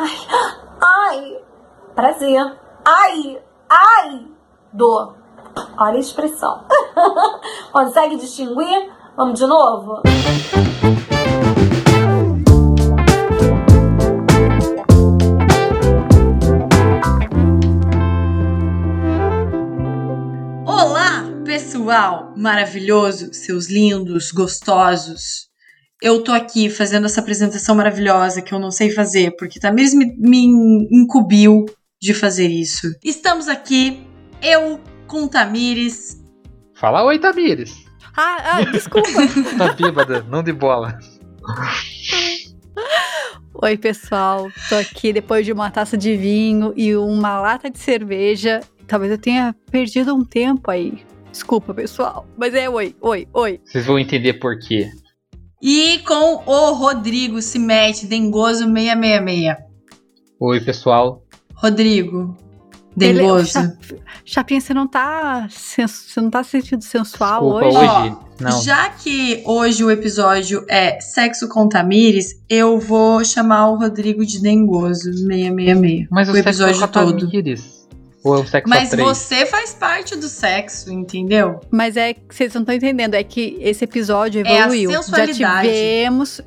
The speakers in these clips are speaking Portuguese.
Ai, ai, prazer. Ai, ai, dor. Olha a expressão. Consegue distinguir? Vamos de novo? Olá, pessoal maravilhoso, seus lindos, gostosos. Eu tô aqui fazendo essa apresentação maravilhosa que eu não sei fazer, porque Tamires me, me incumbiu de fazer isso. Estamos aqui, eu com Tamires. Fala oi, Tamires. Ah, ah desculpa. tá bêbada, não de bola. Oi, pessoal. Tô aqui depois de uma taça de vinho e uma lata de cerveja. Talvez eu tenha perdido um tempo aí. Desculpa, pessoal. Mas é oi, oi, oi. Vocês vão entender por quê. E com o Rodrigo Cimete, Dengoso 666. Oi, pessoal. Rodrigo, Dengoso. Ele, Chapinha, você não tá. Você não tá sentindo sensual Desculpa, hoje? hoje não. Já que hoje o episódio é Sexo com Tamires, eu vou chamar o Rodrigo de Dengoso 666. Mas o, o episódio sexo todo. Tamires. Ou é um sexo Mas a três? você faz parte do sexo, entendeu? Mas é que vocês não estão entendendo, é que esse episódio É a evoluiu. Já sensualidade. tivemos.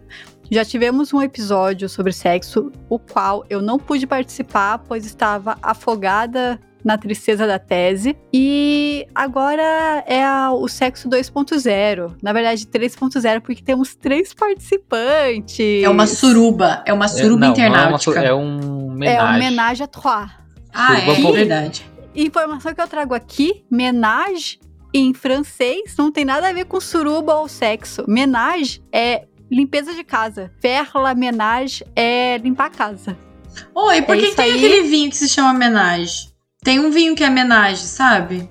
Já tivemos um episódio sobre sexo, o qual eu não pude participar, pois estava afogada na tristeza da tese. E agora é a- o sexo 2.0. Na verdade, 3.0, porque temos três participantes. É uma suruba, é uma É, suruba não, não é, uma internáutica. su- é um É um homenagem. menage à trois. Ah, é bom. verdade. Informação que eu trago aqui: menage em francês não tem nada a ver com suruba ou sexo. Menage é limpeza de casa. Faire la ménage é limpar a casa. Oi, por É que isso tem aí. aquele vinho que se chama menage? Tem um vinho que é menage, sabe?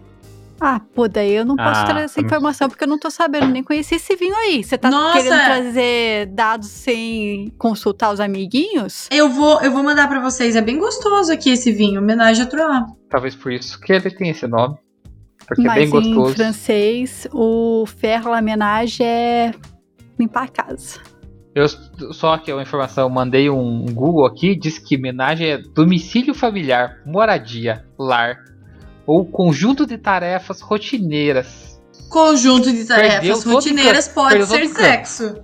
Ah, pô, daí eu não posso Ah, trazer essa mas- informação porque eu não tô sabendo nem conhecer esse vinho aí. Você tá Nossa! querendo trazer dados sem consultar os amiguinhos? Eu vou, eu vou mandar pra vocês. É bem gostoso aqui esse vinho, menage à trois. Talvez por isso que ele tem esse nome. Porque é Mas bem em gostoso. francês, o faire la ménage é limpar a casa. Eu só que uma informação, mandei um Google aqui, diz que homenagem é domicílio familiar, moradia, lar ou conjunto de tarefas rotineiras. Conjunto de tarefas rotineiras canto, pode ser sexo.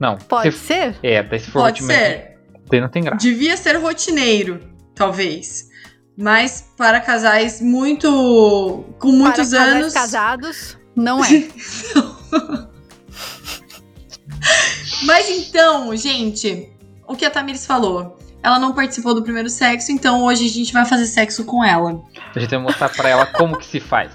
Não, Pode se- ser? É, daí se for Pode rotineiro, ser. daí não tem graça. Devia ser rotineiro, talvez. Mas para casais muito. com muitos Para anos. casados, não é. Mas então, gente, o que a Tamires falou? Ela não participou do primeiro sexo, então hoje a gente vai fazer sexo com ela. A gente vai mostrar pra ela como que se faz.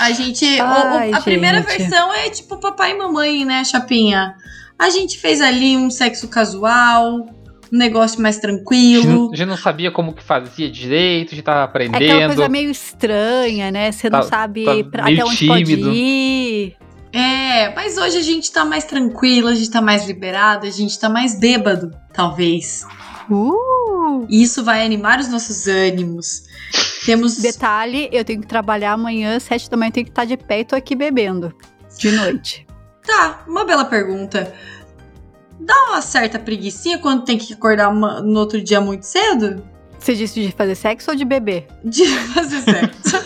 A gente. o- o- Ai, a primeira gente. versão é tipo papai e mamãe, né, Chapinha? A gente fez ali um sexo casual, um negócio mais A gente, tranquilo. não, a gente não sabia como que fazia direito, a gente tava É aquela aprendendo. coisa meio estranha, né? Você não Tá- sabe tá pra, até onde pode tímido. ir. É, mas hoje a gente tá mais tranquilo, a gente tá mais liberado, a gente tá mais bêbado, talvez. Uh! E isso vai animar os nossos ânimos. Temos. Detalhe, eu tenho que trabalhar amanhã, sete da manhã, eu tenho que estar de pé e tô aqui bebendo. De noite. Tá, uma bela pergunta. Dá uma certa preguicinha quando tem que acordar uma- no outro dia muito cedo? Você disse de fazer sexo ou de beber? De fazer sexo.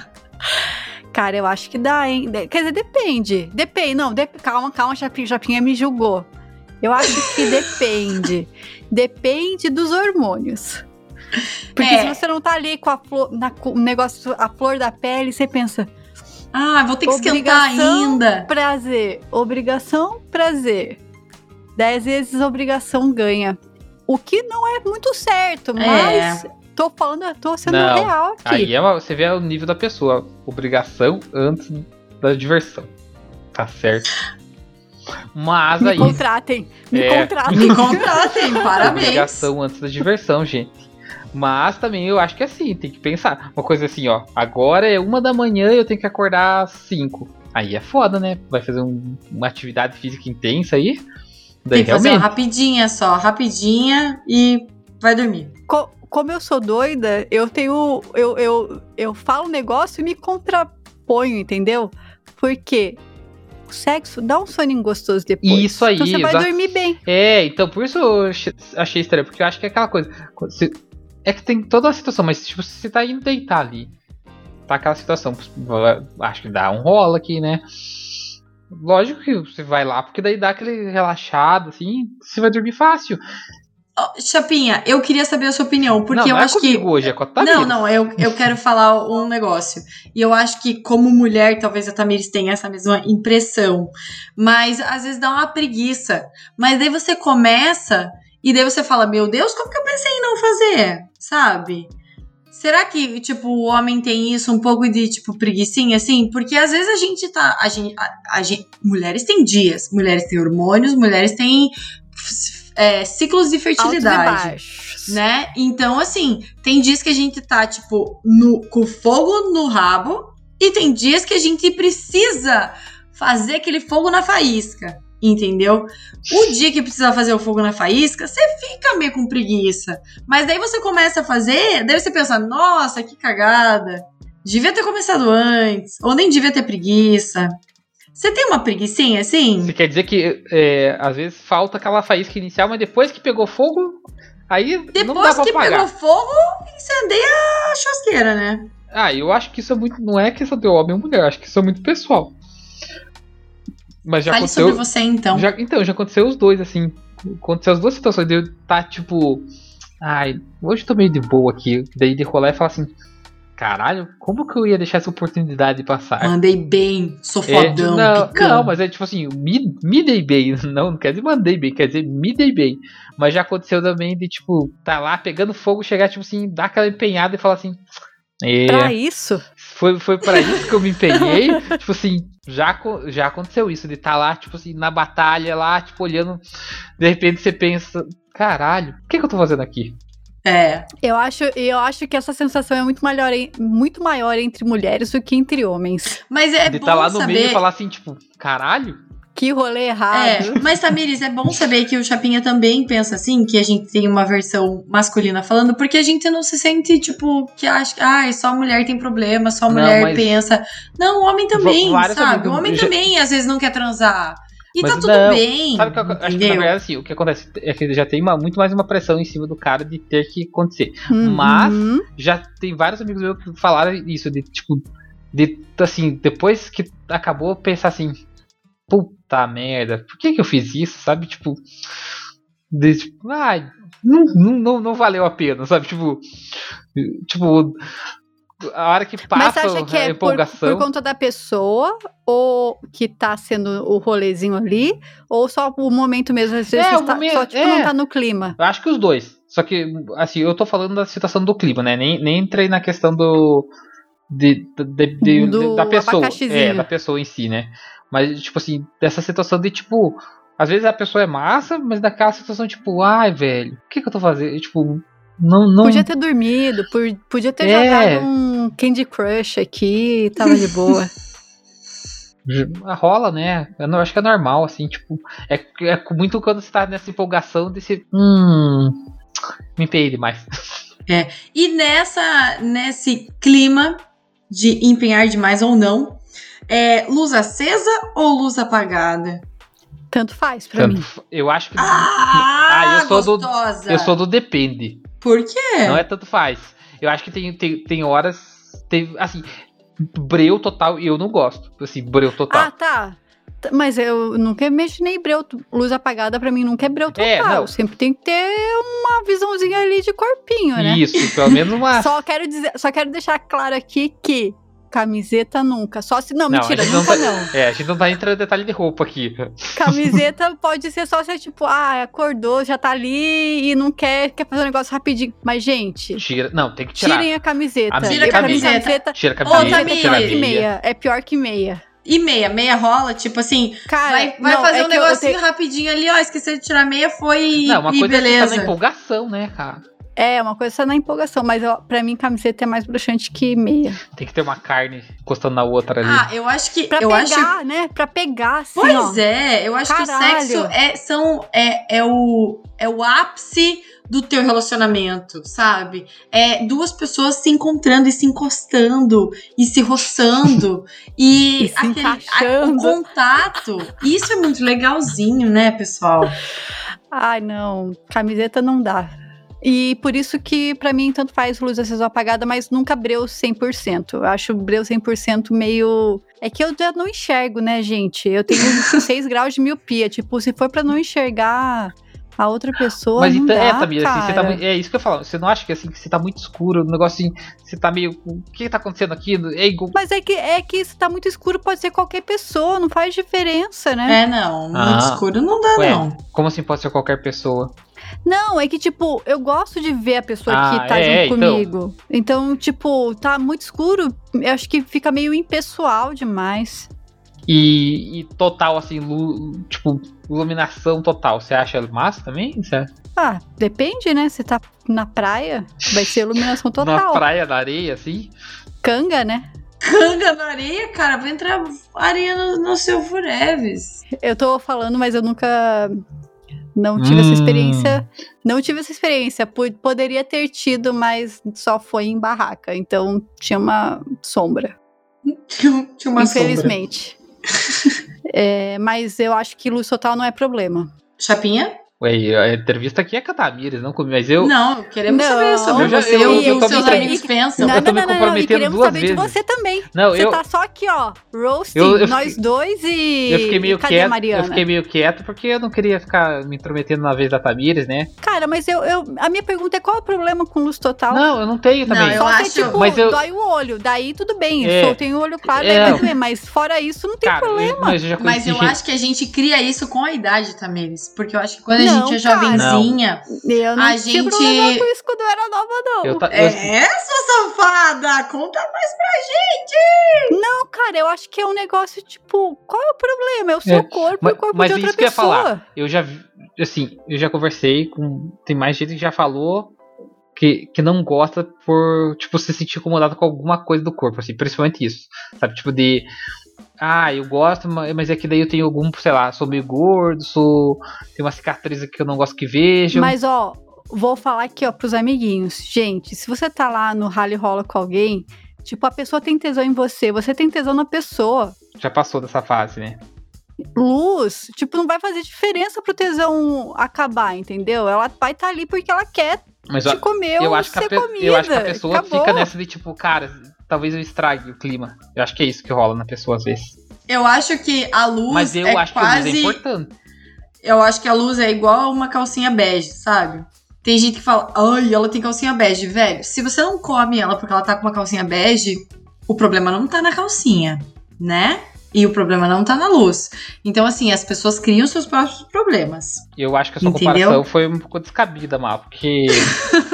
Cara, eu acho que dá, hein? De- Quer dizer, depende. Depende. Não, dep- calma, calma, Chapinha, Chapinha me julgou. Eu acho que depende. depende dos hormônios. Porque É. se você não tá ali com a flor, na, com o negócio, a flor da pele, você pensa, ah, vou ter que esquentar Obrigação ainda. prazer, obrigação, prazer. Dez vezes obrigação ganha. O que não é muito certo, mas tô falando, tô sendo Não, real aqui. Aí é uma- você vê o nível da pessoa. Obrigação antes da diversão. Tá certo. Mas me aí. contratem, me É. contratem. Me contratem, parabéns. Obrigação antes da diversão, gente. Mas também eu acho que é assim, tem que pensar. Uma coisa assim, ó. Agora é uma da manhã e eu tenho que acordar às cinco. Aí é foda, né? Vai fazer um- uma atividade física intensa aí. Daí Tem que fazer uma realmente. rapidinha só, rapidinha e vai dormir. Co- como eu sou doida, eu tenho. Eu, eu, eu falo um negócio e me contraponho, entendeu? Porque pouco sexo, dá um soninho gostoso depois. Isso aí, Então você vai dormir bem. É, então por isso eu ach- achei estranho, porque eu acho que é aquela coisa. é que tem toda a situação, mas tipo, se você tá indo deitar ali, tá aquela situação, acho que dá um rola aqui, né? Lógico que você vai lá, porque daí dá aquele relaxado, assim, você vai dormir fácil. Chapinha, eu queria saber a sua opinião, porque não, eu não é acho que. comigo hoje, é com a Tamires. Não, não, eu, eu quero falar um negócio. E eu acho que, como mulher, talvez a Tamires tenha essa mesma impressão. Mas às vezes dá uma preguiça. Mas daí você começa e daí você fala: Meu Deus, como que eu pensei em não fazer? Sabe? Será que, tipo, o homem tem isso um pouco de, tipo, preguiçinha, assim? Porque às vezes a gente tá. A gente, a, a gente, mulheres têm dias, mulheres têm hormônios, mulheres têm é, ciclos de fertilidade baixos. né? Então, assim, tem dias que a gente tá, tipo, no, com fogo no rabo, e tem dias que a gente precisa fazer aquele fogo na faísca, entendeu? O dia que precisa fazer o fogo na faísca, você fica meio com preguiça. Mas daí você começa a fazer, daí você pensa, nossa, que cagada. Devia ter começado antes, ou nem devia ter preguiça. Você tem uma preguiçinha assim? Você quer dizer que é, às vezes falta aquela faísca inicial, mas depois que pegou fogo, aí não dá Depois pra que apagar. pegou fogo, incendeia a churrasqueira, né? Ah, eu acho que isso é muito. Não é questão de homem ou mulher, eu acho que isso é muito pessoal. Mas já Fale aconteceu. sobre você, então. Já, então, já aconteceu os dois, assim. Aconteceu as duas situações. De eu tá tipo. Ai, hoje eu tô meio de boa aqui. Daí de rolar e falar assim. Caralho, como que eu ia deixar essa oportunidade passar? Mandei bem, sou É, fodão, não, picão. não, mas é tipo assim, me, me dei bem. Não, não quer dizer mandei bem, quer dizer me dei bem. Mas já aconteceu também de, tipo, tá lá pegando fogo, chegar, tipo assim, dar aquela empenhada e falar assim. É, Pra isso, foi, foi pra isso que eu me empenhei. tipo assim, já, já aconteceu isso, de estar lá, tipo assim, na batalha lá, tipo, olhando. De repente você pensa, caralho, o que, que eu tô fazendo aqui? É. eu acho, eu acho que essa sensação é muito maior, muito maior entre mulheres do que entre homens. Mas é de bom estar lá no saber. meio e falar assim, tipo, caralho? Que rolê errado. É, mas Tamires, é bom saber que o Chapinha também pensa assim, que a gente tem uma versão masculina falando, porque a gente não se sente, tipo, que acha que ai, só mulher tem problema, só Não, mulher mas- pensa. Não, o homem também, sabe? amigos- O homem já- também às vezes não quer transar. E Mas tá tudo não, bem. Sabe o que eu acho que na verdade assim, o que acontece é que já tem uma- muito mais uma pressão em cima do cara de ter que acontecer. Uhum. Mas- Já tem vários amigos meus que falaram isso, de tipo, de assim, depois que acabou, pensar assim, puta merda, por que que eu fiz isso, sabe? Tipo, de, tipo ai, não, não, não, não valeu a pena, sabe? Tipo, tipo, a hora que Mas passa você acha que é por, empolgação. por conta da pessoa, ou que tá sendo o rolezinho ali, ou só o momento mesmo, às vezes É, você o tá- momento- só tipo, é. não tá no clima. Eu acho que os dois. Só que, assim, eu tô falando da situação do clima, né? Nem, nem entrei na questão do. De, de- de- Do da pessoa. É, da pessoa em si, né? Mas, tipo assim, dessa situação de, tipo. Às vezes a pessoa é massa, mas daquela situação, tipo, ai, velho, o que, que eu tô fazendo? Tipo, não. não Podia ter dormido, por- podia ter É. jogado um Candy Crush aqui, tava de boa. rola, né? Eu não- acho que é normal, assim, tipo. É, é muito quando você tá nessa empolgação desse. Hum. Me empenhei demais. E nessa, nesse clima de empenhar demais ou não, é luz acesa ou luz apagada? Tanto faz pra mim. Tanto- eu acho que. Ah, Ah, eu sou do- gostosa. Eu sou do depende. Por quê? Não é tanto faz. Eu acho que tem, tem, tem horas. Tem, assim, breu total e eu não gosto. Assim, breu total. Ah, tá. Mas eu nunca imaginei breu. Luz apagada pra mim nunca é breu total. É, não. Sempre tem que ter uma visãozinha ali de corpinho, né? Isso, pelo menos uma. Só quero dizer, só quero deixar claro aqui que camiseta nunca. Só se. Não, Não, mentira, a gente não nunca tá- não. É, a gente não tá entrando em detalhe de roupa aqui. Camiseta pode ser só se é tipo, ah, acordou, já tá ali e não quer, quer fazer um negócio rapidinho. Mas, gente, Tira. Não, tem que tirar. tirem a camiseta. A Tira a mim, camiseta. Tira a Ô, camiseta, Tamires. tira a É pior que meia. meia. É pior que meia. E meia, meia rola, tipo assim, Cara, vai, vai não, fazer é um que negocinho tenho- rapidinho ali, ó, esqueceu de tirar meia, foi e, Não, uma e coisa é você tá beleza. na empolgação, né, cara? É, uma coisa só na empolgação, mas eu, pra mim camiseta é mais broxante que meia. Tem que ter uma carne encostando na outra ali. Ah, eu acho que. Pra eu pegar, acho né? Pra pegar, assim, Pois ó. é, eu acho que o Caralho. sexo é, são, é, é, o, é o ápice do teu relacionamento, sabe? É duas pessoas se encontrando e se encostando e se roçando e, E se aquele, a- o contato. Isso é muito legalzinho, né, pessoal? Ai, não. Camiseta não dá. E por isso que, pra mim, tanto faz luz acesa ou apagada, mas nunca breu 100%. Eu acho breu 100% meio... É que eu já não enxergo, né, gente? Eu tenho 6 graus de miopia. Tipo, se for pra não enxergar a outra pessoa, Mas não então, dá, é, Tamir, assim, você tá, é isso que eu falo. Você não acha que assim, que você tá muito escuro, o negócio assim, você tá meio. O que tá acontecendo aqui? É igual. Mas é que, é que se tá muito escuro, pode ser qualquer pessoa, não faz diferença, né? É, não. Muito Ah. escuro não dá, Ué, não. como assim pode ser qualquer pessoa? Não, é que, tipo, eu gosto de ver a pessoa Ah, que tá é, junto então. comigo. Então, tipo, tá muito escuro, eu acho que fica meio impessoal demais. E, e total, assim, lu- tipo, iluminação total. Você acha massa também? Acha? Ah, depende, né? Você tá na praia, vai ser iluminação Na total. praia, na areia, assim? Canga, né? Canga na areia, cara. Vai entrar areia no, no seu Fureves. Eu tô falando, mas eu nunca. Não tive essa Hum. experiência. Não tive essa experiência. Pu- Poderia ter tido, mas só foi em barraca. Então tinha uma sombra. Tinha tinha uma sombra. infelizmente. É, mas eu acho que luz total não é problema. Chapinha? Ué, a entrevista aqui é com a Tamires, não comigo. Mas eu. Não, queremos Não, saber sobre eu já- você eu- e eu que seus amigos pensam. eu tô me E comprometendo queremos duas saber de vezes. você também. Não, você eu. tá só aqui, ó, roasting, Eu- eu nós dois e. Eu fiquei meio quieto. Mariana? Eu fiquei meio quieto porque eu não queria ficar me intrometendo na vez da Tamires, né? Cara, mas eu, eu. A minha pergunta é qual é o problema com luz total? Não, eu não tenho Não, também. eu Só acho- se, tipo, mas eu- dói o olho. Daí tudo bem. É. Eu tenho o olho claro, É. daí vai doer. Mas fora isso, não tem Cara, problema. eu- mas eu Mas eu acho que a gente cria isso com a idade, Tamires. Porque eu acho que quando a Não, gente é jovenzinha. Eu não A gente- problema com isso quando eu era nova, não. Eu, ta- eu- É, sua safada! Conta mais pra gente! Não, cara, eu acho que é um negócio, tipo, qual é o problema? É o seu É, corpo mas- e o corpo mas de outra isso que eu ia pessoa. falar. eu já assim, eu já conversei com tem mais gente que já falou que, que não gosta por tipo se sentir incomodado com alguma coisa do corpo, assim, principalmente isso, sabe, tipo de ah, eu gosto, ma- mas é que daí eu tenho algum, sei lá, sou meio gordo, sou tem uma cicatriz que eu não gosto que vejam. Mas, ó, vou falar aqui, ó, pros amiguinhos. Gente, se você tá lá no rally rola com alguém, tipo, a pessoa tem tesão em você, você tem tesão na pessoa. Já passou dessa fase, né? Luz, tipo, não vai fazer diferença pro tesão acabar, entendeu? Ela vai estar ali porque ela quer Mas te comer eu ou acho que a ser comida. eu acho que a pessoa Acabou. fica nessa de tipo, cara, talvez eu estrague o clima. Eu acho que é isso que rola na pessoa às vezes. Eu acho que a luz Mas eu é acho quase. que a luz é importante. Eu acho que a luz é igual a uma calcinha bege, sabe? Tem gente que fala, ai, ela tem calcinha bege, velho. Se você não come ela porque ela tá com uma calcinha bege, o problema não tá na calcinha, né? E o problema não tá na luz. Então, assim, as pessoas criam seus próprios problemas. Eu acho que a sua Entendeu? comparação foi um pouco descabida, Mal, porque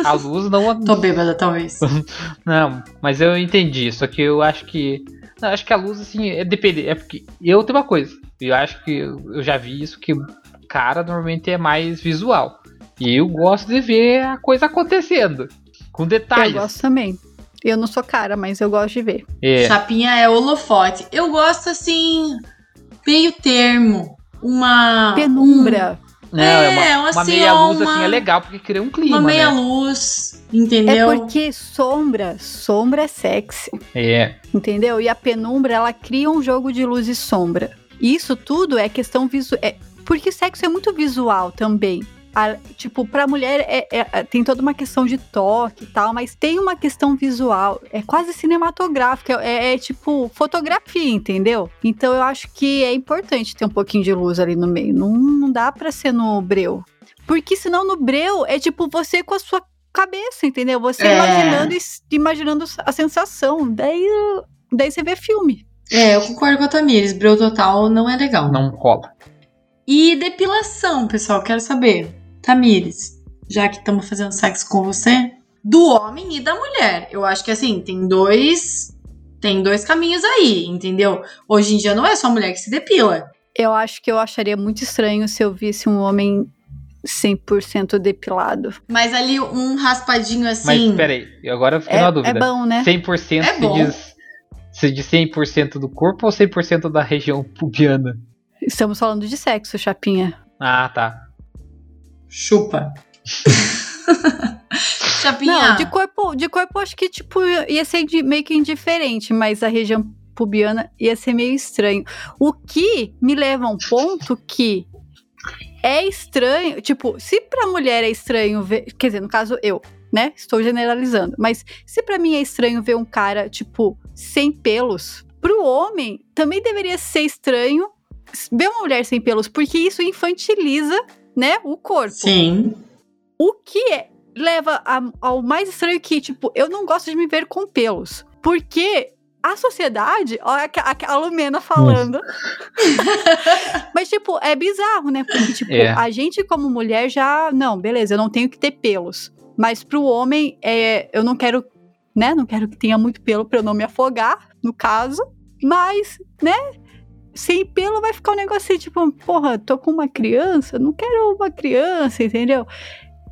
a luz não. Tô bêbada, talvez. Não, mas eu entendi. Só que eu acho que. Não, acho que a luz, assim, é depender. É porque eu tenho uma coisa. Eu acho que eu já vi isso que cara normalmente é mais visual. E eu gosto de ver a coisa acontecendo. Com Eu detalhes. gosto também. Eu não sou cara, mas eu gosto de ver. É. Chapinha é holofote. Eu gosto, assim, meio termo. Uma. Penumbra. Não, é uma, É, uma assim, meia luz uma- assim é legal porque cria um clima, Uma meia né? luz, É entendeu? porque sombra, sombra é sexy, É. entendeu? E a penumbra, ela cria um jogo de luz e sombra. Isso tudo é questão visual. É, porque sexo é muito visual também. A- tipo, pra mulher é- é- é- tem toda uma questão de toque e tal, mas tem uma questão visual. É quase cinematográfica. É, é tipo fotografia, entendeu? Então eu acho que é importante ter um pouquinho de luz ali no meio. Não, não dá pra ser no breu. Porque senão no breu é tipo você com a sua cabeça, entendeu? Você É. imaginando, e- imaginando a sensação. Daí, daí você vê filme. É, eu concordo com a Tamires. Breu total não é legal. Não rola. E depilação, pessoal, quero saber. Tamires, já que estamos fazendo sexo com você, do homem e da mulher. Eu acho que assim, tem dois. Tem dois caminhos aí, entendeu? Hoje em dia não é só mulher que se depila. Eu acho que eu acharia muito estranho se eu visse um homem 100% depilado. Mas ali um raspadinho Mas assim. peraí, agora eu fiquei É, na é dúvida. bom, né? 100% É se bom. diz se de 100% do corpo ou 100% da região pubiana? Estamos falando de sexo, chapinha. Ah, tá. Chupa. Chapinha. Não, de corpo, de corpo acho que tipo ia ser de- meio que indiferente, mas a região pubiana ia ser meio estranho. O que me leva a um ponto que é estranho, tipo, se pra mulher é estranho ver, quer dizer, no caso eu, né? Estou generalizando, mas se pra mim é estranho ver um cara tipo sem pelos, pro homem também deveria ser estranho ver uma mulher sem pelos, porque isso infantiliza, né, o corpo. Sim. O que é- leva a- ao mais estranho que, tipo, eu não gosto de me ver com pelos. Porque a sociedade, olha a, a, a Lumena falando. Mas, tipo, é bizarro, né? Porque, tipo, É. a gente como mulher já. Não, beleza, eu não tenho que ter pelos. Mas pro homem, é, eu não quero, né? Não quero que tenha muito pelo pra eu não me afogar, no caso. Mas, né? Sem pelo vai ficar um negócio assim, tipo, porra, tô com uma criança, não quero uma criança, entendeu?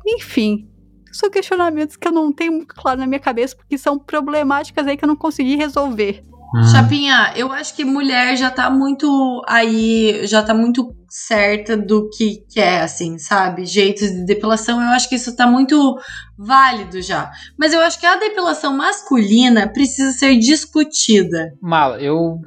Enfim, são questionamentos que eu não tenho muito claro na minha cabeça, porque são problemáticas aí que eu não consegui resolver. Hum. Chapinha, eu acho que mulher já tá muito aí, já tá muito certa do que quer, assim, sabe? Jeitos de depilação, eu acho que isso tá muito válido já. Mas eu acho que a depilação masculina precisa ser discutida. Mala, eu.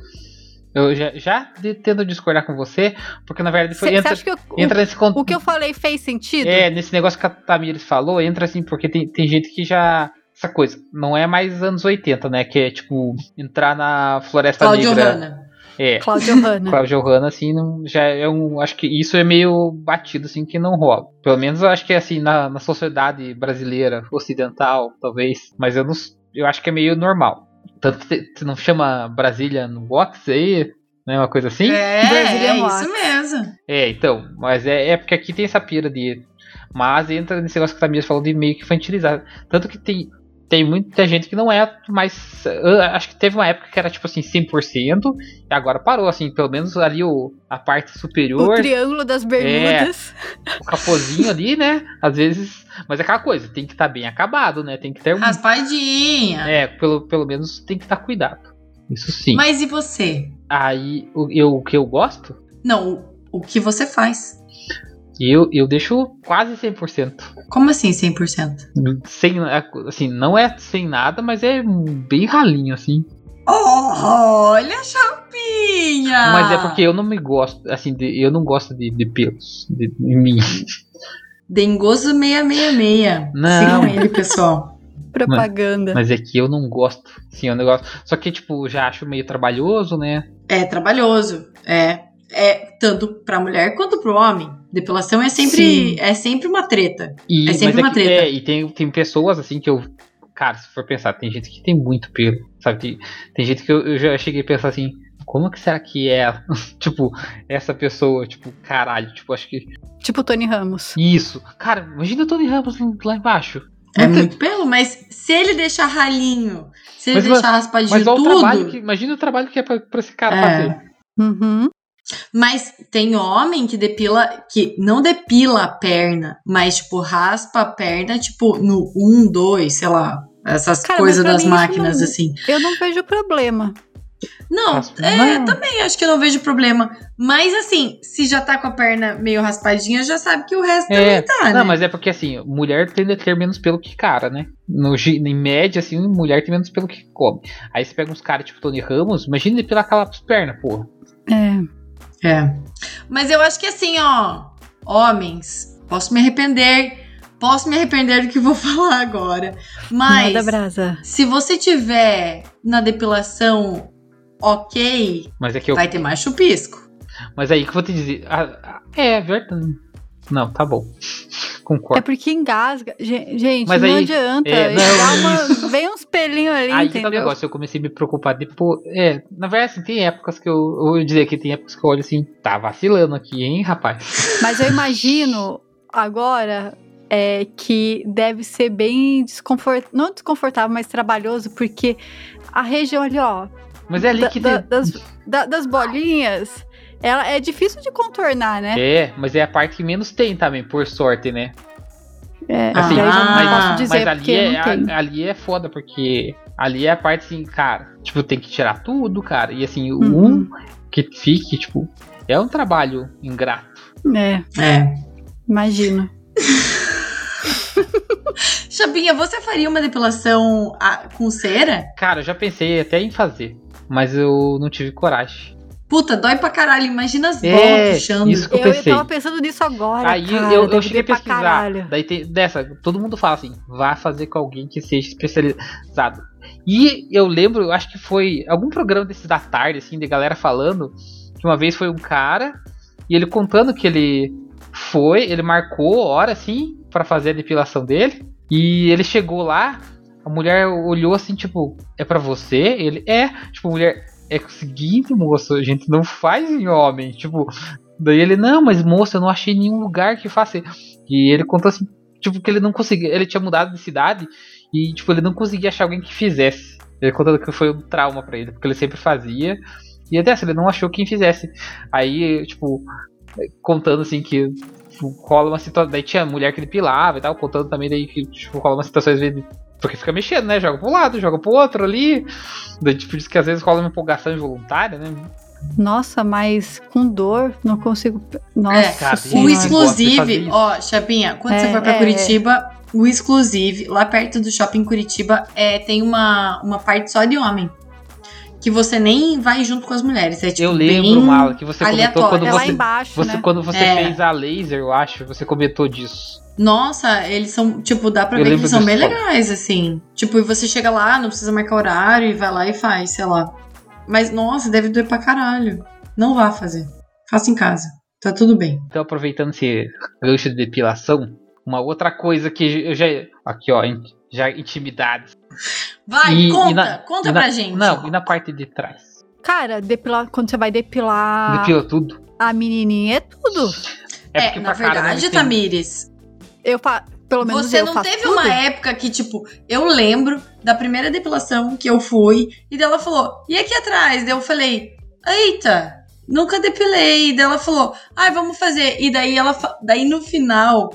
Eu já, já de- tendo discordar com você, porque na verdade foi, Você entra, acha que eu- o- entra nesse con- o, que eu falei fez sentido? É, nesse negócio que a Tamires falou, entra assim, porque tem, tem gente que já. Essa coisa, não é mais anos 80, né? Que é tipo, entrar na Floresta Cláudio Negra. Hanna. É. Cláudia Hanna. Cláudio Hanna, assim, não, já é um. Acho que isso é meio batido, assim, que não rola. Pelo menos eu acho que é assim, na, na sociedade brasileira, ocidental, talvez. Mas eu não. Eu acho que é meio normal. Tanto que você não chama Brasília no box aí, né? Uma coisa assim? É, Brazilian é Wax. isso mesmo. É, então, mas é, é porque aqui tem essa pira de. Mas entra nesse negócio que a Tamires falou de meio que infantilizar. Tanto que tem, tem muita gente que não é mais. eu Acho que teve uma época que era tipo assim, 100%, e agora parou, assim, pelo menos ali o, a parte O superior, Triângulo das Bermudas. o capozinho ali, né? Às vezes. Mas é aquela coisa, tem que estar bem acabado, né? Tem que ter um. Raspadinha. É, pelo, pelo menos tem que estar cuidado. Isso sim. Mas e você? Aí, o, eu, o que eu gosto, Não, o que você faz? Eu, eu deixo quase 100%. Como assim 100%? sem assim não é sem nada mas é bem ralinho assim Olha, Chapinha! mas é porque eu não me gosto assim de- eu não gosto de, de pelos de, em mim Dengoso 666. Não. Sigam ele, pessoal. Propaganda. mas é que eu não gosto sim é um negócio só que tipo já acho meio trabalhoso né É trabalhoso. É. É tanto pra mulher quanto pro homem. Depilação é sempre, Sim. é sempre uma treta. e É sempre mas uma que- treta. é, e tem tem pessoas assim que eu cara se for pensar tem gente que tem muito pelo sabe tem, tem gente que eu, eu já cheguei a pensar assim como que será que é tipo essa pessoa tipo caralho tipo acho que Tipo Tony Ramos. isso cara imagina o Tony Ramos lá embaixo É Nunca- muito pelo, mas se ele deixar ralinho, se ele Mas, deixar raspadinho Mas olha o tudo. trabalho que. Imagina o trabalho que é pra, pra esse cara É. fazer. Uhum. Mas tem homem que depila, que não depila a perna, mas, tipo, raspa a perna, tipo, no 1, 2, sei lá. Essas Cara, coisas das máquinas, não- assim. Eu não vejo problema. Não, é, não. também acho que eu não vejo problema. Mas, assim, se já tá com a perna meio raspadinha, já sabe que o resto É, também tá, Não, né? mas é porque assim, mulher tende a ter menos pelo que cara, né? No, em média, assim, mulher tem menos pelo que come. Aí você pega uns caras tipo Tony Ramos, imagina ele pelar aquelas pernas, porra. É. É. Mas eu acho que assim, ó, homens, posso me arrepender, posso me arrepender do que vou falar agora. Mas Manda brasa. se você tiver na depilação ok, Mas é que eu. vai ter mais chupisco. Mas aí que eu vou te dizer. ah, é, verdade. Não, tá bom. É Concordo. porque engasga. Gen- Gente, Mas não aí- adianta. é, não, uma- Vem uns pelinhos ali, Aí que tá o entendeu? negócio, eu comecei a me preocupar depois. É, na verdade, assim, tem épocas que eu, eu vou dizer que tem épocas que eu olho assim, tá vacilando aqui, hein, rapaz? Mas eu imagino agora é, que deve ser bem desconfortável. Não desconfortável, mas trabalhoso, porque a região ali, ó, Mas é ali da- que da- tem. das, da- das bolinhas, Ela é difícil de contornar, né? É, mas é a parte que menos tem também, por sorte, né? É, Assim, daí eu não mas- posso dizer mas ali é, não ali é foda, porque ali é a parte assim, cara, tipo, tem que tirar tudo, cara. E assim, o Uhum. um que fique, tipo, é um trabalho ingrato. É, É. imagino. Chapinha, você faria uma depilação ah, com cera? Cara, eu já pensei até em fazer, mas eu não tive coragem. Puta, dói pra caralho. Imagina as É, bolas puxando. isso que eu Eu, eu pensei. tava pensando nisso agora. Aí cara, eu, eu cheguei a pesquisar. caralho. Daí tem dessa, todo mundo fala assim, vá fazer com alguém que seja especializado. E eu lembro, eu acho que foi algum programa desses da tarde, assim, de galera falando, que uma vez foi um cara, e ele contando que ele foi, ele marcou hora, assim, pra fazer a depilação dele, e ele chegou lá, a mulher olhou assim, tipo, é pra você? Ele, é, tipo, mulher, é o seguinte, moço, a gente não faz em homem, tipo, daí ele, não, mas moça, eu não achei nenhum lugar que faça. E ele contou assim, tipo, que ele não conseguia, ele tinha mudado de cidade e, tipo, ele não conseguia achar alguém que fizesse. Ele contando que foi um trauma pra ele, porque ele sempre fazia. E até assim, ele não achou quem fizesse. Aí, tipo, contando assim que tipo, rola uma situação. Daí tinha mulher que ele pilava e tal, contando também daí que tipo, rola uma situação às vezes. Porque fica mexendo, né? Joga pro lado, joga pro outro ali. Daí, tipo, diz que às vezes rola uma empolgação involuntária, né? Nossa, mas com dor, não consigo. Nossa, É, cara, O Exclusive, ó, Chapinha, quando É, você for pra é, Curitiba, o Exclusive, lá perto do shopping Curitiba, é, tem uma, uma parte só de homem. Que você nem vai junto com as mulheres. É tipo eu lembro, bem Mala, que você comentou aleatório. quando É lá você. embaixo, Você, né? quando você É. fez a laser, eu acho, você comentou disso. Nossa, eles são, tipo, dá pra Eu ver que eles são bem legais, assim. Tipo, e você chega lá, não precisa marcar horário e vai lá e faz, sei lá. Mas, nossa, deve doer pra caralho. Não vá fazer. Faça em casa. Tá tudo bem. Então, aproveitando esse gancho de depilação, uma outra coisa que eu já. Aqui, ó, já intimidades. Vai, E- e conta, na- conta e na- pra gente. Não, e na parte de trás? Cara, depilar, quando você vai depilar Depila tudo. a menininha é tudo. É, porque na verdade, Tamires, Eu fa... Pelo menos você eu não teve tudo. uma época que, tipo, eu lembro da primeira depilação que eu fui, e dela falou, e aqui atrás? Daí eu falei, eita, nunca depilei. Daí ela falou, ai, vamos fazer. E daí ela, daí no final,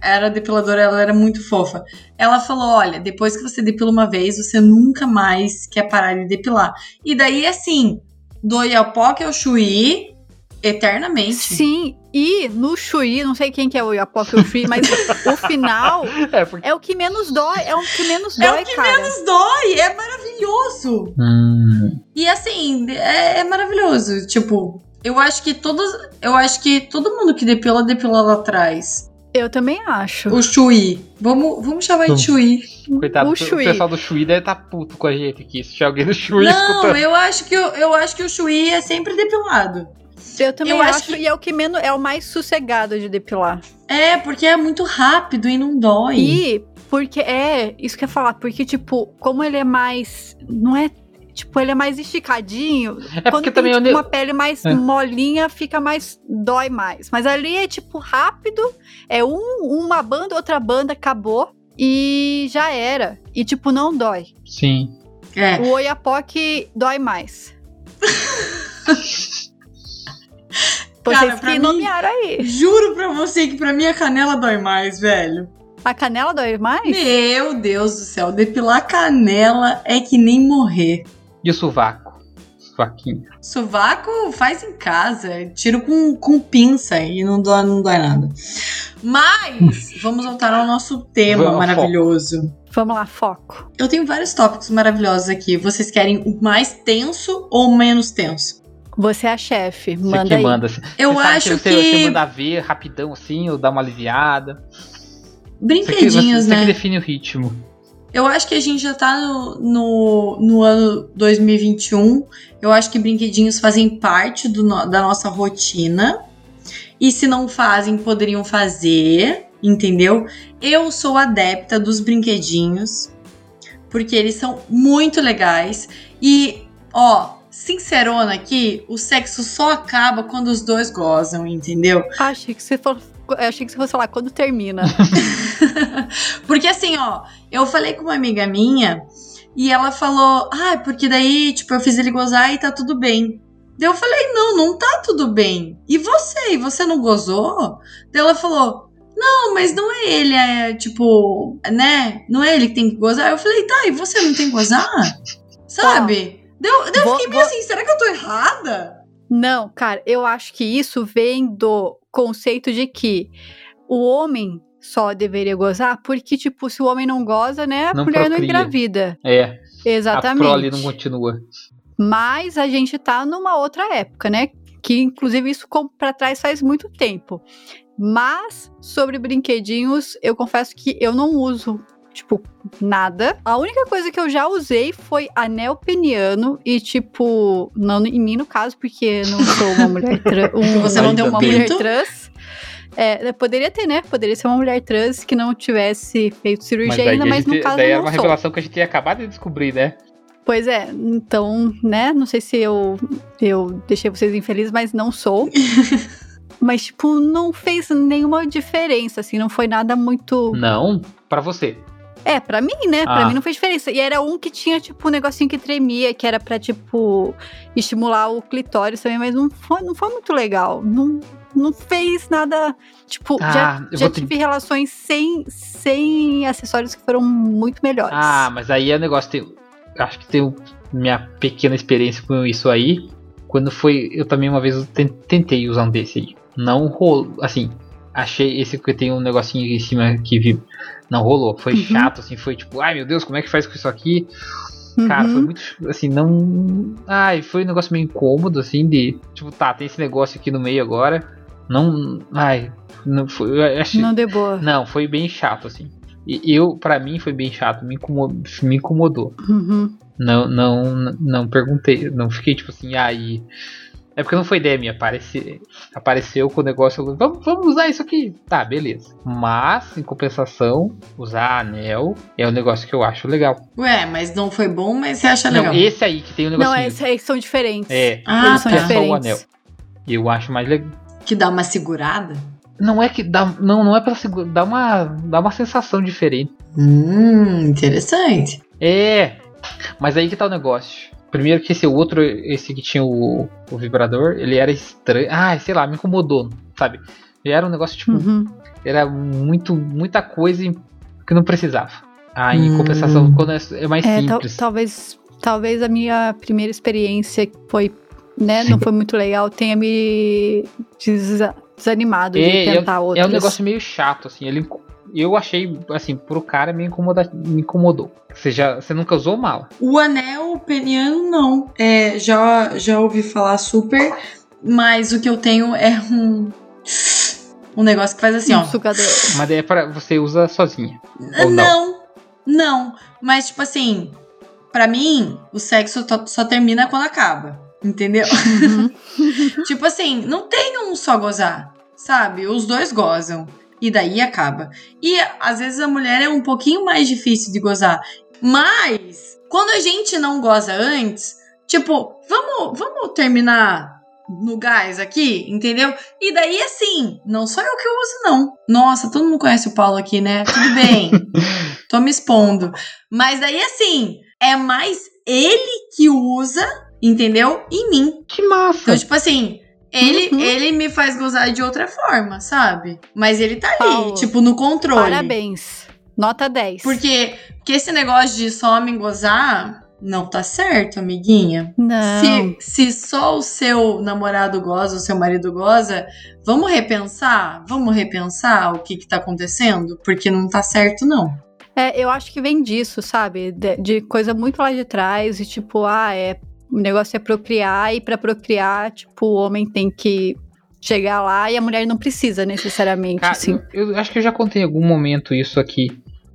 era depiladora, ela era muito fofa. Ela falou, olha, depois que você depila uma vez, você nunca mais quer parar de depilar. E daí, assim, do Iapoque ao Chuí, eternamente. Sim, e no Chuí, não sei quem que é o Iapoque ou o Chuí, mas o final É, porque. é o que menos dói, é o que menos É o dói, que cara. menos dói, é maravilhoso. Hum, E assim, é, é maravilhoso. Tipo, eu acho que todos. Eu acho que todo mundo que depila, depila lá atrás. Eu também acho. O Chuí. Vamos, vamos chamar de. Chuí. coitado, o o, pessoal do Chuí deve estar puto com a gente aqui. Se tiver alguém do Chuí Não, escutando. eu acho que o- eu acho que o Chuí é sempre depilado. Eu também eu acho acho, que- e é o que menos é o mais sossegado de depilar. É, porque é muito rápido e não dói. E porque é, isso que eu ia falar, porque tipo, como ele é mais, não é, tipo, ele é mais esticadinho, É quando porque tem também eu tipo, ne- uma pele mais É. molinha, fica mais dói mais. Mas ali é tipo rápido, é um, uma banda, outra banda acabou e já era. E tipo não dói. Sim. É. O Oiapoque dói mais. Cara, Vocês pra que mim- nomearam aí. Juro pra você que pra mim a canela dói mais, velho. A canela dói mais? Meu Deus do céu, depilar canela é que nem morrer. E o sovaco? Sovaquinho. Sovaco faz em casa, tiro com, com pinça e não dói, não dói nada. Mas vamos voltar ao nosso tema Vamos, maravilhoso. Vamos lá, foco. Eu tenho vários tópicos maravilhosos aqui. Vocês querem o mais tenso ou menos tenso? Você é a chefe, Você manda que aí. manda. Você Eu sabe acho você, que Você manda ver rapidão assim, ou dá uma aliviada. Você que, brinquedinhos, você, você né? que define o ritmo. Eu acho que a gente já tá no, no, no ano 2021. Eu acho que brinquedinhos fazem parte do no- da nossa rotina. E se não fazem, poderiam fazer, entendeu? Eu sou adepta dos brinquedinhos, porque eles são muito legais. E, ó, sincerona aqui, o sexo só acaba quando os dois gozam, entendeu? Achei que você for... achei que você fosse falar quando termina. Porque assim, ó, eu falei com uma amiga minha e ela falou, ah, porque daí, tipo, eu fiz ele gozar e tá tudo bem. Daí eu falei, não, não tá tudo bem. E você? E você não gozou? Daí ela falou, não, mas não é ele, é tipo, né? Não é ele que tem que gozar. Eu falei, tá, e você não tem que gozar? Sabe? Daí eu, daí eu Vou- fiquei meio vou- assim, será que eu tô errada? Não, cara, eu acho que isso vem do conceito de que o homem só deveria gozar porque, tipo, se o homem não goza, né, a Não mulher não procria. engravida. É, a Exatamente. prole não continua. Mas a gente tá numa outra época, né? Que inclusive isso pra trás faz muito tempo. Mas sobre brinquedinhos, eu confesso que eu não uso, tipo, nada. A única coisa que eu já usei foi anel peniano e, tipo, não em mim no caso, porque não sou uma mulher trans. Um, Você não um uma mulher trans. É, poderia ter, né? Poderia ser uma mulher trans que não tivesse feito cirurgia daí ainda, mas no gente- caso daí é não uma sou. revelação que a gente ia acabar de descobrir, né? Pois é, então, né? Não sei se eu, eu deixei vocês infelizes, mas não sou. mas, tipo, não fez nenhuma diferença, assim, não foi nada muito. Não, pra você. É, pra mim, né? Pra Ah. mim não fez diferença. E era um que tinha, tipo, um negocinho que tremia, que era pra, tipo, estimular o clitóris também, mas não foi, não foi muito legal. Não, não fez nada. Tipo, Ah, já, já te- tive relações sem, sem acessórios que foram muito melhores. Ah, mas aí é negócio. Tem, acho que tem minha pequena experiência com isso aí. Quando foi. Eu também uma vez tentei usar um desse aí. Não rolou. Assim, achei esse que tem um negocinho em cima que vi. Não rolou. Foi Uhum. chato, assim. Foi tipo, ai meu Deus, como é que faz com isso aqui? Uhum. Cara, foi muito. Assim, não. Ai, foi um negócio meio incômodo, assim, de. Tipo, tá, tem esse negócio aqui no meio agora. Não. Ai. Não foi. Achei, Não deu boa. não, foi bem chato, assim. E eu, pra mim, foi bem chato, me incomodou. Me incomodou. Uhum. Não, não, não perguntei, não fiquei tipo assim, aí. É porque não foi ideia minha, apareci, apareceu com o negócio, vamos, vamos usar isso aqui. Tá, beleza. Mas, em compensação, usar anel é um negócio que eu acho legal. Ué, mas não foi bom, mas você acha legal. Não, esse aí que tem o Não, negocinho. esses aí são diferentes. É, Ah, Eles são que é só o anel. diferentes. Eu acho mais legal. Que dá uma segurada. Não é que dá, não, não é pra segurar, dá uma, dá uma sensação diferente. Hum, interessante. É, mas aí que tá o negócio. Primeiro que esse outro, esse que tinha o, o vibrador, ele era estranho. Ah, sei lá, me incomodou, sabe? Ele era um negócio, tipo, Uhum. era muito, muita coisa que não precisava. Aí, em Hum. compensação, quando é, é mais É, simples. talvez, talvez a minha primeira experiência foi, né, não foi muito legal, tenha me desa- desanimado de É, tentar é outras. um negócio meio chato, assim. Ele, eu achei, assim, pro cara me, incomoda, me incomodou. Você, já, você nunca usou mala? O anel peniano, não. É, já, já ouvi falar super, mas o que eu tenho é um. Um negócio que faz assim, um ó. sugador. Mas é pra, você usa sozinha. Ou não? Não, não. Mas, tipo assim, pra mim, o sexo só termina quando acaba. Entendeu? Uhum. tipo assim, não tem um só gozar, sabe? Os dois gozam. E daí acaba. E às vezes a mulher é um pouquinho mais difícil de gozar. Mas, quando a gente não goza antes, tipo, vamos, vamos terminar no gás aqui, entendeu? E daí, assim, não sou eu que uso, não. Nossa, todo mundo conhece o Paulo aqui, né? Tudo bem. Tô me expondo. Mas daí, assim, é mais ele que usa, entendeu? Em mim. Que massa! Então, tipo assim, ele, Uhum. ele me faz gozar de outra forma, sabe? Mas ele tá ali, Paulo, tipo, no controle. Parabéns. Nota 10. Porque, porque esse negócio de só homem gozar não tá certo, amiguinha. Não. Se, se só o seu namorado goza, o seu marido goza, vamos repensar? Vamos repensar o que que tá acontecendo? Porque não tá certo, não. É, eu acho que vem disso, sabe? De, de coisa muito lá de trás e tipo, ah, é. O negócio é procriar e pra procriar, tipo, o homem tem que chegar lá e a mulher não precisa necessariamente, Cara, assim. eu, eu acho que eu já contei em algum momento isso aqui,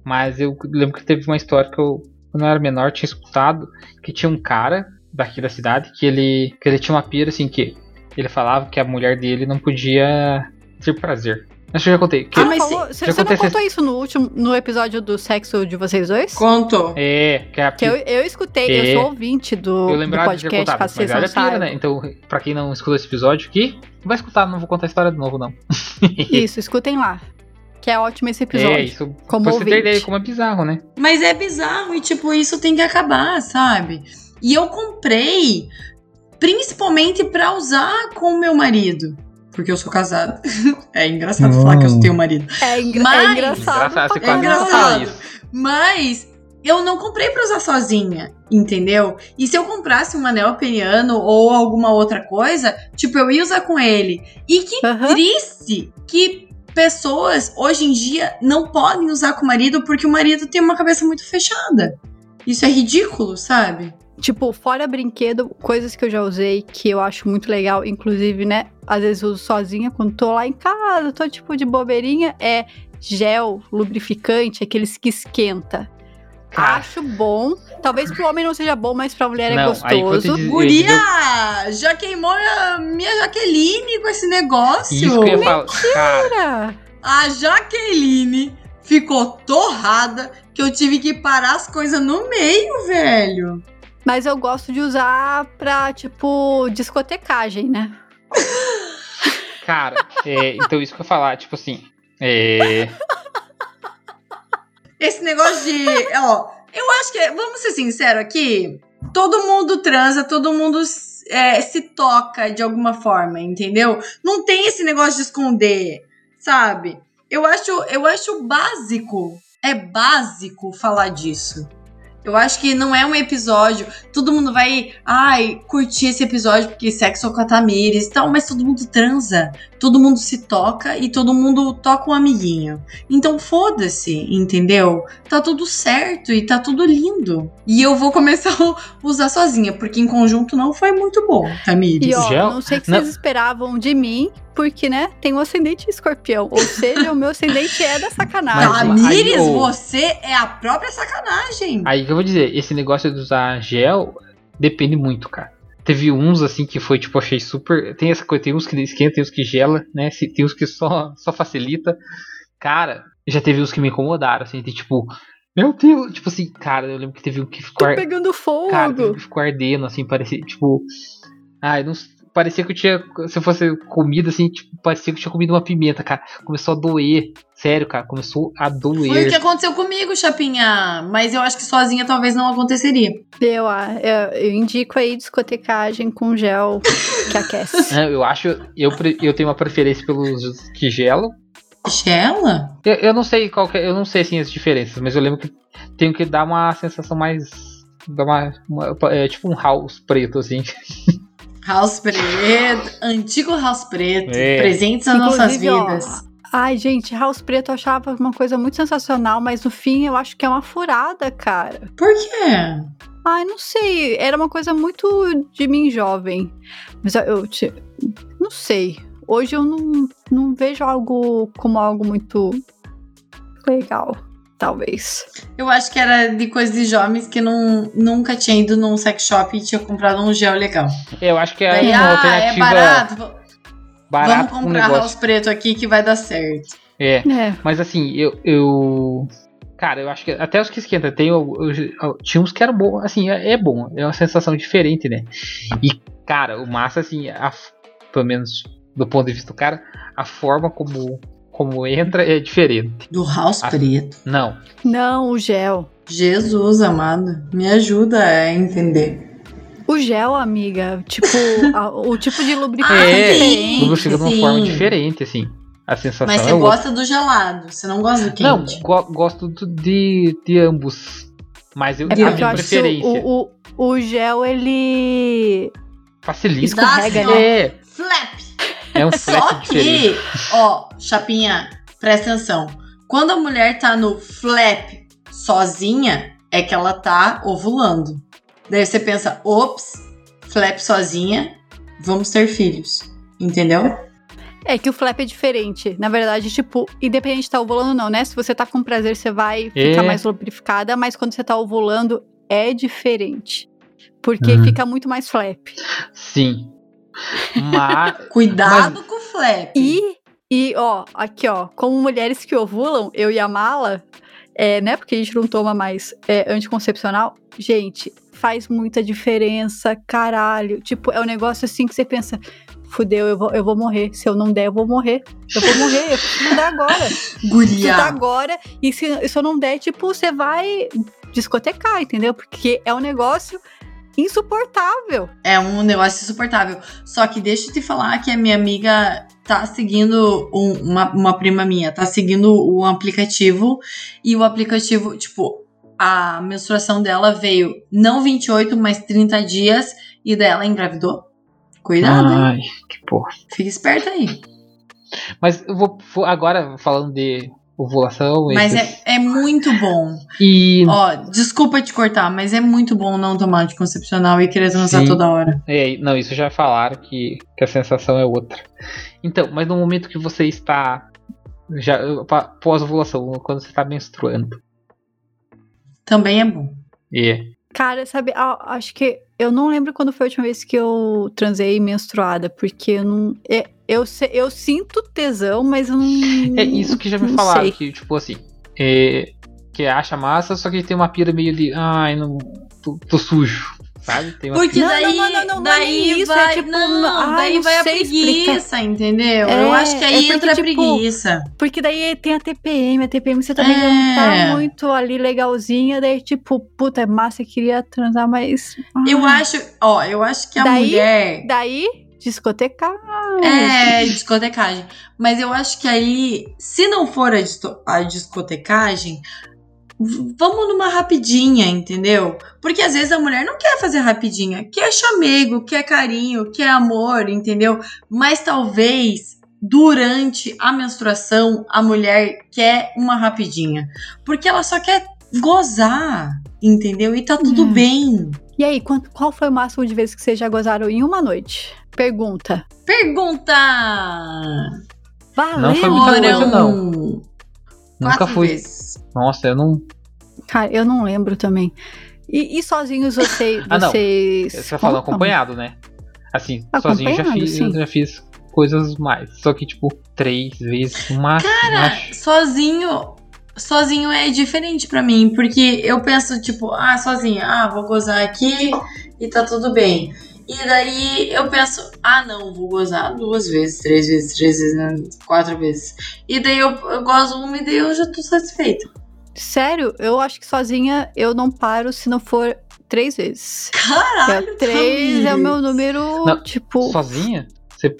mas eu lembro que teve uma história que eu, quando eu era menor, tinha escutado que tinha um cara daqui da cidade que ele, que ele tinha uma pira assim que ele falava que a mulher dele não podia ter prazer. Acho que eu já contei. Que Ah, Você mas falou- Você já você não contou isso no último, no episódio do sexo de vocês dois? Contou. É, que a Que eu, eu escutei, É. eu sou ouvinte do, eu do lembrava de ter podcast, contado, caso mas era pira, né? Então, pra quem não escutou esse episódio aqui, não vai escutar, não vou contar a história de novo, não. Isso, escutem lá. Que é ótimo esse episódio. É, isso. como você ter ouvinte. ideia como é bizarro, né? Mas é bizarro e, tipo, isso tem que acabar, sabe? E eu comprei principalmente pra usar com o meu marido. Porque eu sou casada. É engraçado falar que eu tenho marido. É, engra- Mas- é engraçado. Fala engraçado. isso. Mas eu não comprei pra usar sozinha, entendeu? E se eu comprasse um anel peniano ou alguma outra coisa, tipo, eu ia usar com ele. E que triste que pessoas hoje em dia não podem usar com o marido porque o marido tem uma cabeça muito fechada. Isso é ridículo, sabe? Tipo, fora brinquedo, coisas que eu já usei que eu acho muito legal, inclusive, né? Às vezes eu uso sozinha quando tô lá em casa, tô tipo de bobeirinha, é gel lubrificante, aqueles que esquenta. Cara. Acho bom. Talvez pro homem não seja bom, mas pra mulher é Não, quando gostoso. diz- Guria, já queimou a minha Jaqueline com esse negócio. Isso que eu. Cara, Cara, A Jaqueline ficou torrada que eu tive que parar as coisas no meio, velho. Mas eu gosto de usar pra, tipo, discotecagem, né? cara, é, então isso que eu falar, tipo assim. É, Esse negócio de. Ó, eu acho que. Vamos ser sinceros aqui. Todo mundo transa, todo mundo é, se toca de alguma forma, entendeu? Não tem esse negócio de esconder, sabe? Eu acho, eu acho básico. É básico falar disso. Eu acho que não é um episódio. Todo mundo vai, ai, curtir esse episódio porque sexo com a Tamires e tal, mas todo mundo transa. Todo mundo se toca e todo mundo toca um amiguinho. Então foda-se, entendeu? Tá tudo certo e tá tudo lindo. E eu vou começar a usar sozinha, porque em conjunto não foi muito bom, Tamires. E ó, não sei o que Não. vocês esperavam de mim, porque, né, tem um ascendente escorpião. Ou seja, o meu ascendente é da sacanagem. Aí, ô- você é a própria sacanagem. aí que eu vou dizer, esse negócio de usar gel depende muito, cara. Teve uns assim que foi, tipo, achei super. Tem essa coisa, tem uns que esquenta, tem uns que gela, né? se- Tem uns que só, só facilita. Cara, já teve uns que me incomodaram, assim, de tipo, meu Deus, tipo assim, cara, eu lembro que teve um que ficou. Tô ar- pegando fogo. Cara, teve um que ficou ardendo, assim, parecia, tipo. Ai, não. Parecia que eu tinha. Se eu fosse comida, assim, tipo, parecia que eu tinha comido uma pimenta, cara. Começou a doer. Sério, cara, começou a doer. Foi o que aconteceu comigo, Chapinha. Mas eu acho que sozinha talvez não aconteceria. Eu, ah, eu, eu indico aí discotecagem com gel que aquece. É, eu acho. Eu, eu tenho uma preferência pelos que gelam. Gela? Eu, eu não sei qual que é, eu não sei assim as diferenças, mas eu lembro que tem que dar uma sensação mais. Dá uma, uma- é tipo um house preto, assim. House preto, antigo house preto, É. presentes nas nossas Inclusive, ó, vidas. Ai, gente, House Preto eu achava uma coisa muito sensacional, mas no fim eu acho que é uma furada, cara. Por quê? Ai, não sei. Era uma coisa muito de mim jovem. Mas eu, eu te- não sei. Hoje eu não, não vejo algo como algo muito legal, talvez. Eu acho que era de coisa de jovens que não, nunca tinha ido num sex shop e tinha comprado um gel legal. Eu acho que é Daí, uma ah, é alternativa barato. v- barata Vamos com um comprar negócio. house preto aqui que vai dar certo. É. É. Mas assim, eu, eu. Cara, eu acho que até os que esquenta, tem. Eu, eu- eu- tinha uns que eram bons, assim, é, é bom, é uma sensação diferente, né? E, cara, o massa, assim, a- pelo menos do ponto de vista do cara, a forma como, como entra é diferente. Do house Ah. preto. Não. Não, o gel. Jesus amado, me ajuda a entender. O gel, amiga, tipo, a- o tipo de lubrificante Ah, É, sim. tudo chega de uma forma diferente, assim. A sensação Mas é você outra. gosta do gelado, você não gosta do Não, quente. go- gosto de, de ambos. Mas eu É tenho eu preferência. o, o, o gel, ele. Facilita. escorrega, assim, É, Flap! É um Só diferente. que, ó, Chapinha, presta atenção. Quando a mulher tá no flap sozinha, é que ela tá ovulando. Daí você pensa, ops, flap sozinha, vamos ter filhos. Entendeu? É que o flap é diferente. Na verdade, tipo, independente de estar ovulando ou não, né? Se você tá com prazer, você vai ficar É. mais lubrificada, mas quando você tá ovulando, é diferente. Porque Uhum. fica muito mais flap. Sim. Mas. Cuidado com o flap. E, e, ó, aqui, ó, como mulheres que ovulam, eu e a Mala, é, né? Porque a gente não toma mais é, anticoncepcional, gente, faz muita diferença, caralho. Tipo, é um negócio assim que você pensa. Fudeu, eu vou, eu vou morrer. Se eu não der, eu vou morrer. Eu vou morrer, eu preciso dar agora. Preciso Guria. dar agora. E se, se eu não der, tipo, você vai discotecar, entendeu? Porque é um negócio insuportável. É um negócio insuportável. Só que deixa eu te falar que a minha amiga tá seguindo um- uma, uma prima minha, tá seguindo o aplicativo e o aplicativo, tipo, a menstruação dela veio não 28, mas 30 dias e dela engravidou. Cuidado, hein? Ai, que porra. Fica esperta aí. Mas eu vou, vou agora falando de ovulação. Mas esses- é, é muito bom. E Ó, desculpa te cortar, mas é muito bom não tomar anticoncepcional e querer transar Sim. toda hora. É, não, isso já falaram que, que a sensação é outra. Então, mas no momento que você está já pós-ovulação, quando você está menstruando, Também é bom. é, Cara, sabe, acho que eu não lembro quando foi a última vez que eu transei menstruada, porque eu não. é- eu, eu sinto tesão, mas eu não. é isso que já me falaram, sei. que tipo assim, é, que acha massa, só que tem uma pira meio de, ai, não, tô, tô sujo, sabe? Tem uma Porque Não, daí, não, não, não, é daí isso, é vai, tipo, não, ai, daí vai a preguiça, explicar. entendeu? É, Eu acho que é aí porque, entra a tipo, preguiça. Porque daí tem a TPM, a TPM você também É. não tá muito ali legalzinha, daí tipo, puta, é massa, eu queria transar, mas. Eu acho, ó, eu acho que a Daí- mulher Daí, discotecar. é discotecagem, mas eu acho que aí, se não for a, disto- a discotecagem, vamos numa rapidinha, entendeu? Porque às vezes a mulher não quer fazer rapidinha, quer chamego, quer carinho, quer amor, entendeu? Mas talvez durante a menstruação a mulher quer uma rapidinha, porque ela só quer gozar, entendeu? E tá tudo Hum. bem. E aí, qual foi o máximo de vezes que vocês já gozaram em uma noite? Pergunta. Pergunta! Valeu! Não foi muita coisa, não. Nunca quatro fui. vezes. Nossa, eu não. Cara, eu não lembro também. E, e sozinhos você, Ah, não. vocês. Você tá acompanhado, né? Assim, sozinho eu já fiz, sim. eu já fiz coisas mais. Só que, tipo, três vezes máximo. eu acho. Sozinho, sozinho é diferente pra mim, porque eu penso, tipo, ah, sozinha, ah, vou gozar aqui e tá tudo bem. E daí eu penso, ah, não, vou gozar duas vezes, três vezes, três vezes, né, quatro vezes. E daí eu, eu gozo uma e daí eu já tô satisfeita. Sério, eu acho que sozinha eu não paro se não for três vezes. Caralho, É, três é o meu número, Não, tipo, Sozinha? Você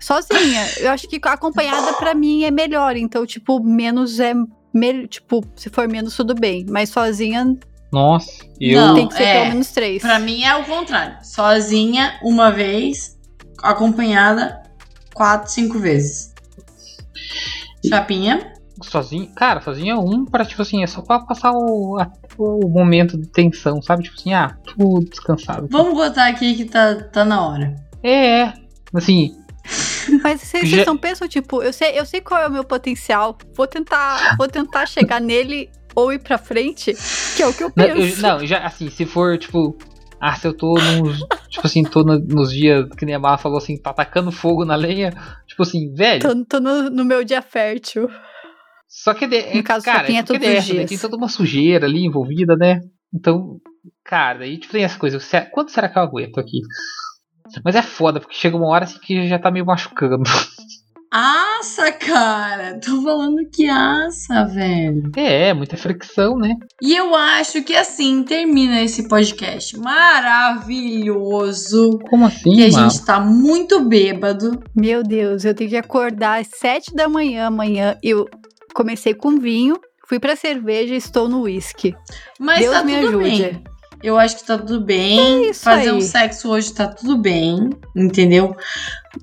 sozinha. Eu acho que acompanhada pra mim é melhor. Então, tipo, menos é. mel- Tipo, se for menos, tudo bem. Mas sozinha Nossa, eu. Não. tem que ser é. pelo menos três. Pra mim é o contrário. Sozinha, uma vez, acompanhada, quatro, cinco vezes. Chapinha? Sozinho, cara, sozinho é um pra, tipo assim, é só pra passar o, a- o momento de tensão, sabe? Tipo assim, ah, tô descansado. Vamos botar aqui que tá, tá na hora. É, é. Assim, Mas vocês, Já- vocês não pensam, tipo, eu sei, eu sei qual é o meu potencial. Vou tentar, vou tentar chegar nele ou ir pra frente, que é o que eu não, penso. eu- não, já, assim, se for, tipo, ah, se eu tô nos, tipo assim, tô no- nos dias, que nem a Mala falou assim, tá atacando fogo na lenha, tipo assim, velho, Tô, tô no, no meu dia fértil. só que, de, No caso, cara, que todos dessa, né? tem toda uma sujeira ali envolvida, né? Então, cara, aí tipo, tem essa coisa, quanto será que eu aguento aqui? Mas é foda, porque chega uma hora assim que já tá meio machucando. Assa, cara! Tô falando que assa, velho. É, muita fricção, né? E eu acho que assim termina esse podcast maravilhoso. Como assim, Que a mano? gente tá muito bêbado. Meu Deus, eu tenho que acordar às sete da manhã amanhã. Eu comecei com vinho, fui pra cerveja e estou no uísque. Mas Deus tá me tudo ajude. bem. Eu acho que tá tudo bem. É Fazer aí. um sexo hoje tá tudo bem. Entendeu?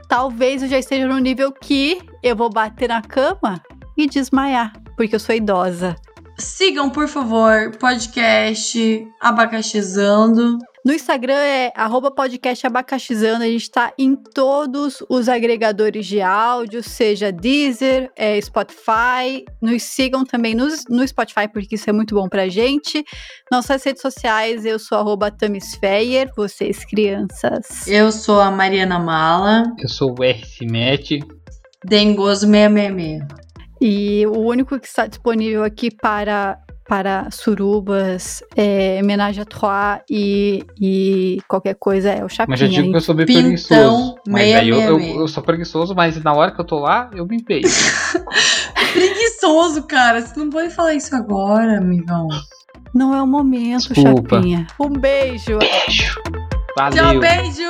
Talvez eu já esteja no nível que eu vou bater na cama e desmaiar, porque eu sou idosa. Sigam, por favor, podcast Abacaxizando. No Instagram é arroba podcast abacaxizando. A gente tá em todos os agregadores de áudio, seja Deezer, é, Spotify. Nos sigam também nos- no Spotify, porque isso é muito bom pra gente. Nossas redes sociais, eu sou arroba Tamisfeyer, vocês crianças. Eu sou a Mariana Mala. Eu sou o RC Match. Dengoso 666. E o único que está disponível aqui para, para surubas, é, homenagem a Trois e, e qualquer coisa é o Chapinha. Mas já digo que eu sou bem Pintão preguiçoso. Mas aí eu, eu, 666. eu sou preguiçoso, mas na hora que eu tô lá, eu me empenho. Preguiçoso, cara. Você não pode falar isso agora, amigão. Não é o momento, Desculpa. Chapinha. Um beijo. Beijo. Valeu. Tchau, beijo!